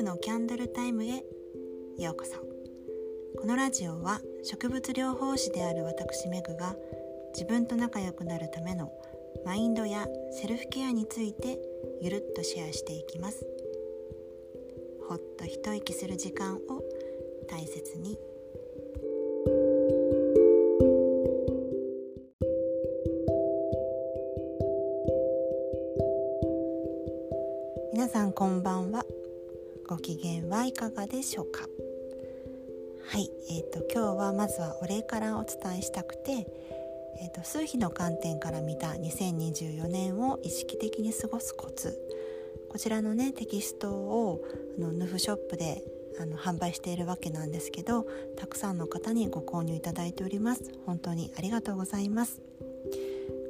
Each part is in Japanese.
婦のキャンドルタイムへようこそ。このラジオは植物療法士である私メグが自分と仲良くなるためのマインドやセルフケアについてゆるっとシェアしていきます。ほっと一息する時間を大切に。皆さんこんばんは。ご機嫌はいかがでしょうか？はい、えーと、今日はまずはお礼からお伝えしたくて、えーと、数秘の観点から見た2024年を意識的に過ごすコツ。こちらのねテキストをあのヌフショップであの販売しているわけなんですけどたくさんの方にご購入いただいております。本当にありがとうございます。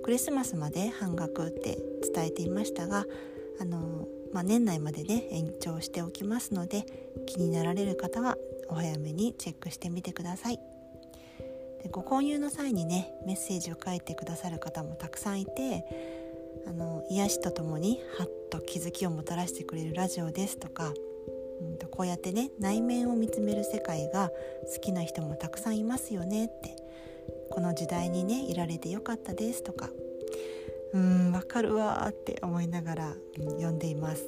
クリスマスまで半額って伝えていましたがあのまあ、年内までね延長しておきますので気になられる方はお早めにチェックしてみてください。でご購入の際にねメッセージを書いてくださる方もたくさんいてあの癒しとともにハッと気づきをもたらしてくれるラジオですとか、うん、とこうやってね内面を見つめる世界が好きな人もたくさんいますよねってこの時代にねいられてよかったですとかうんわかるわって思いながら、読んでいます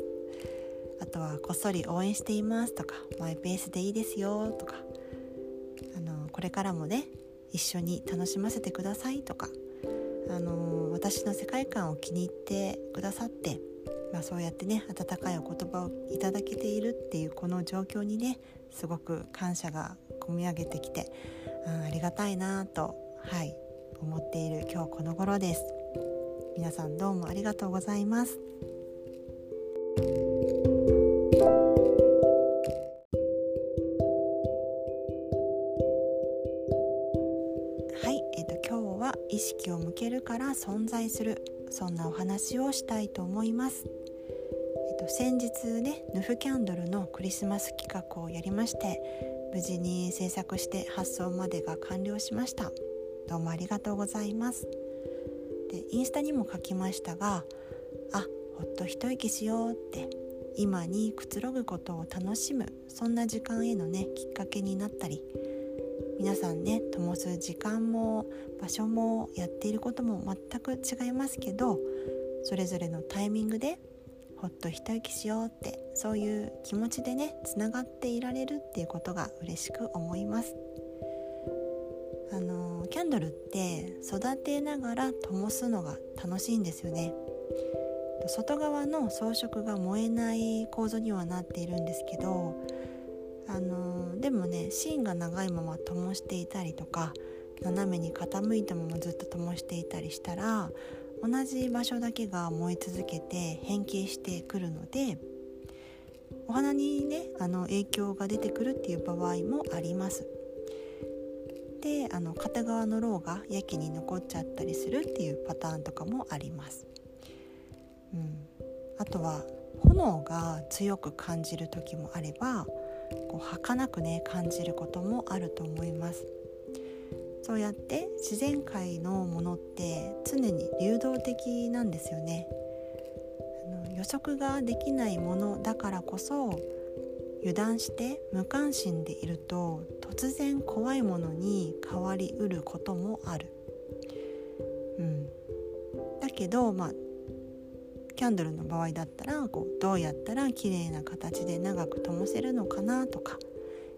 あとはこっそり応援していますとかマイペースでいいですよとかあのこれからもね一緒に楽しませてくださいとかあの私の世界観を気に入ってくださって、まあ、そうやってね温かいお言葉をいただけているっていうこの状況にねすごく感謝が込み上げてきて、うん、ありがたいなとはい思っている今日この頃です。皆さんどうもありがとうございます。はい、えっ、と今日は意識を向けるから存在する。そんなお話をしたいと思います。えっ、と先日ねヌフキャンドルのクリスマス企画をやりまして無事に制作して発送までが完了しました。どうもありがとうございます。でインスタにも書きましたがあほっと一息しようって今にくつろぐことを楽しむそんな時間へのねきっかけになったり皆さんね灯す時間も場所もやっていることも全く違いますけどそれぞれのタイミングでほっと一息しようってそういう気持ちでねつながっていられるっていうことが嬉しく思います。あのキャンドルって育てながら灯すのが楽しいんですよね外側の装飾が燃えない構造にはなっているんですけどあのでもね芯が長いまま灯していたりとか斜めに傾いたままずっと灯していたりしたら同じ場所だけが燃え続けて変形してくるのでお花にねあの影響が出てくるっていう場合もあります。であの片側のろうがやけに残っちゃったりするっていうパターンとかもあります。うん、あとは炎が強く感じる時もあればこう儚くね感じることもあると思います。そうやって自然界のものって常に流動的なんですよね。あの予測ができないものだからこそ油断して無関心でいると突然怖いものに変わりうることもある。うん、だけどまあキャンドルの場合だったらこうどうやったら綺麗な形で長く灯せるのかなとか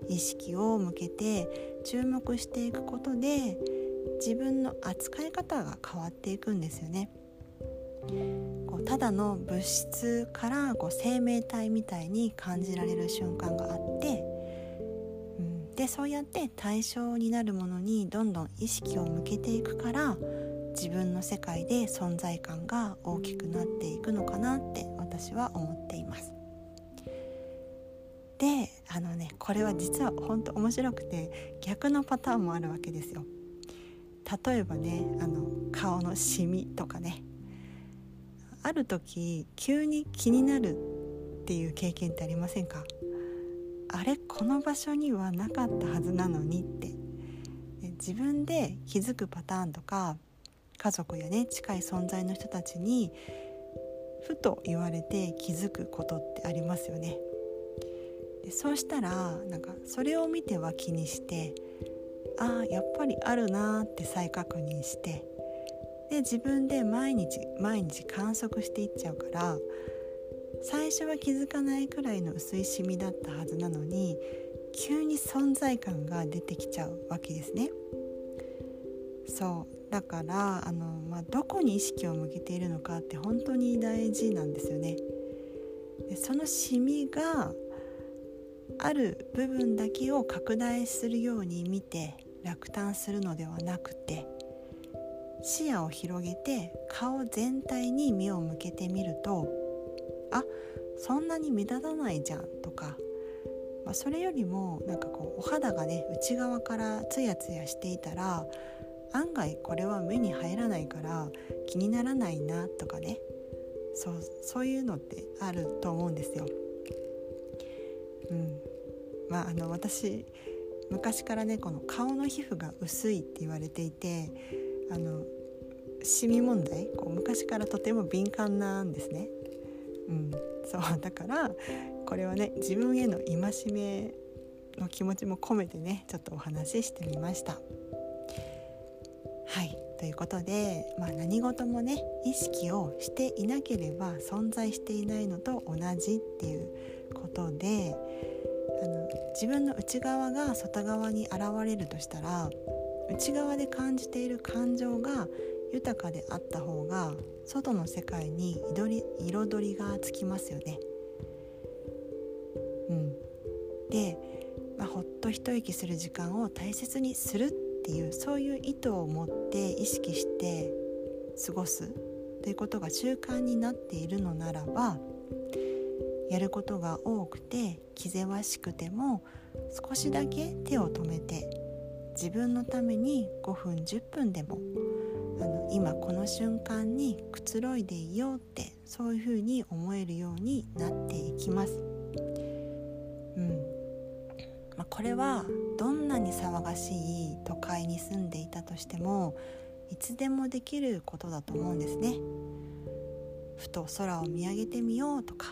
意識を向けて注目していくことで自分の扱い方が変わっていくんですよね。こうただの物質からこう生命体みたいに感じられる瞬間があって、でそうやって対象になるものにどんどん意識を向けていくから自分の世界で存在感が大きくなっていくのかなって私は思っています。であのねこれは実は本当面白くて逆のパターンもあるわけですよ。例えばねあの顔のシミとかねある時急に気になるっていう経験ってありませんか？あれこの場所にはなかったはずなのにって。自分で気づくパターンとか家族やね近い存在の人たちにふと言われて気づくことってありますよね。でそうしたらなんかそれを見ては気にしてああやっぱりあるなって再確認してで自分で毎日毎日観測していっちゃうから最初は気づかないくらいの薄いシミだったはずなのに急に存在感が出てきちゃうわけですね。そうだからあの、まあ、どこに意識を向けているのかって本当に大事なんですよね。でそのシミがある部分だけを拡大するように見て落胆するのではなくて視野を広げて顔全体に目を向けてみるとそんなに目立たないじゃんとか、まあ、それよりもなんかこうお肌がね内側からツヤツヤしていたら案外これは目に入らないから気にならないなとかねそうそういうのってあると思うんですよ。うんまあ、あの私昔からねこの顔の皮膚が薄いって言われていてあのシミ問題こう昔からとても敏感なんですね。うん、そうだからこれはね自分への戒めの気持ちも込めてねちょっとお話ししてみました。はいということで、まあ、何事もね意識をしていなければ存在していないのと同じっていうことであの自分の内側が外側に現れるとしたら内側で感じている感情が豊かであった方が外の世界に彩りがつきますよね。うん、で、まあ、ほっと一息する時間を大切にするっていうそういう意図を持って意識して過ごすということが習慣になっているのならばやることが多くて気ぜわしくても少しだけ手を止めて自分のために5分10分でもあの今この瞬間にくつろいでいようってそういうふうに思えるようになっていきます。うんまあ、これはどんなに騒がしい都会に住んでいたとしてもいつでもできることだと思うんですね。ふと空を見上げてみようとか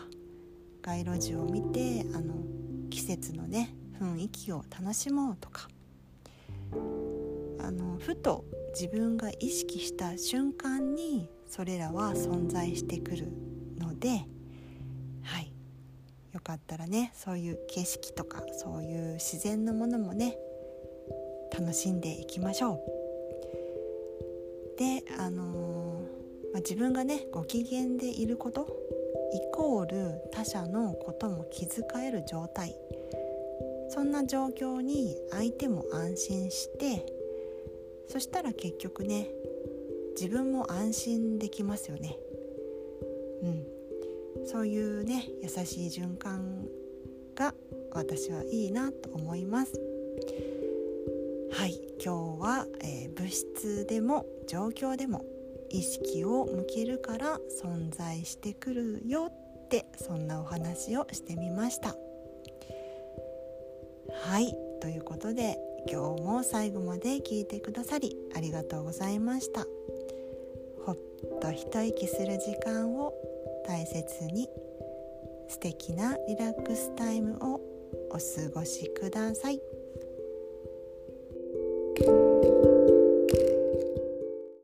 街路樹を見てあの季節のね雰囲気を楽しもうとかあのふと自分が意識した瞬間にそれらは存在してくるのではいよかったらねそういう景色とかそういう自然のものもね楽しんでいきましょう。であのー、まあ、自分がねご機嫌でいることイコール他者のことも気遣える状態そんな状況に相手も安心してそしたら結局ね自分も安心できますよね。うん。そういうね優しい循環が私はいいなと思います。はい。今日は、えー、物質でも状況でも意識を向けるから存在してくるよってそんなお話をしてみました。はい。ということで今日も最後まで聞いてくださりありがとうございましたほっと一息する時間を大切に素敵なリラックスタイムをお過ごしください。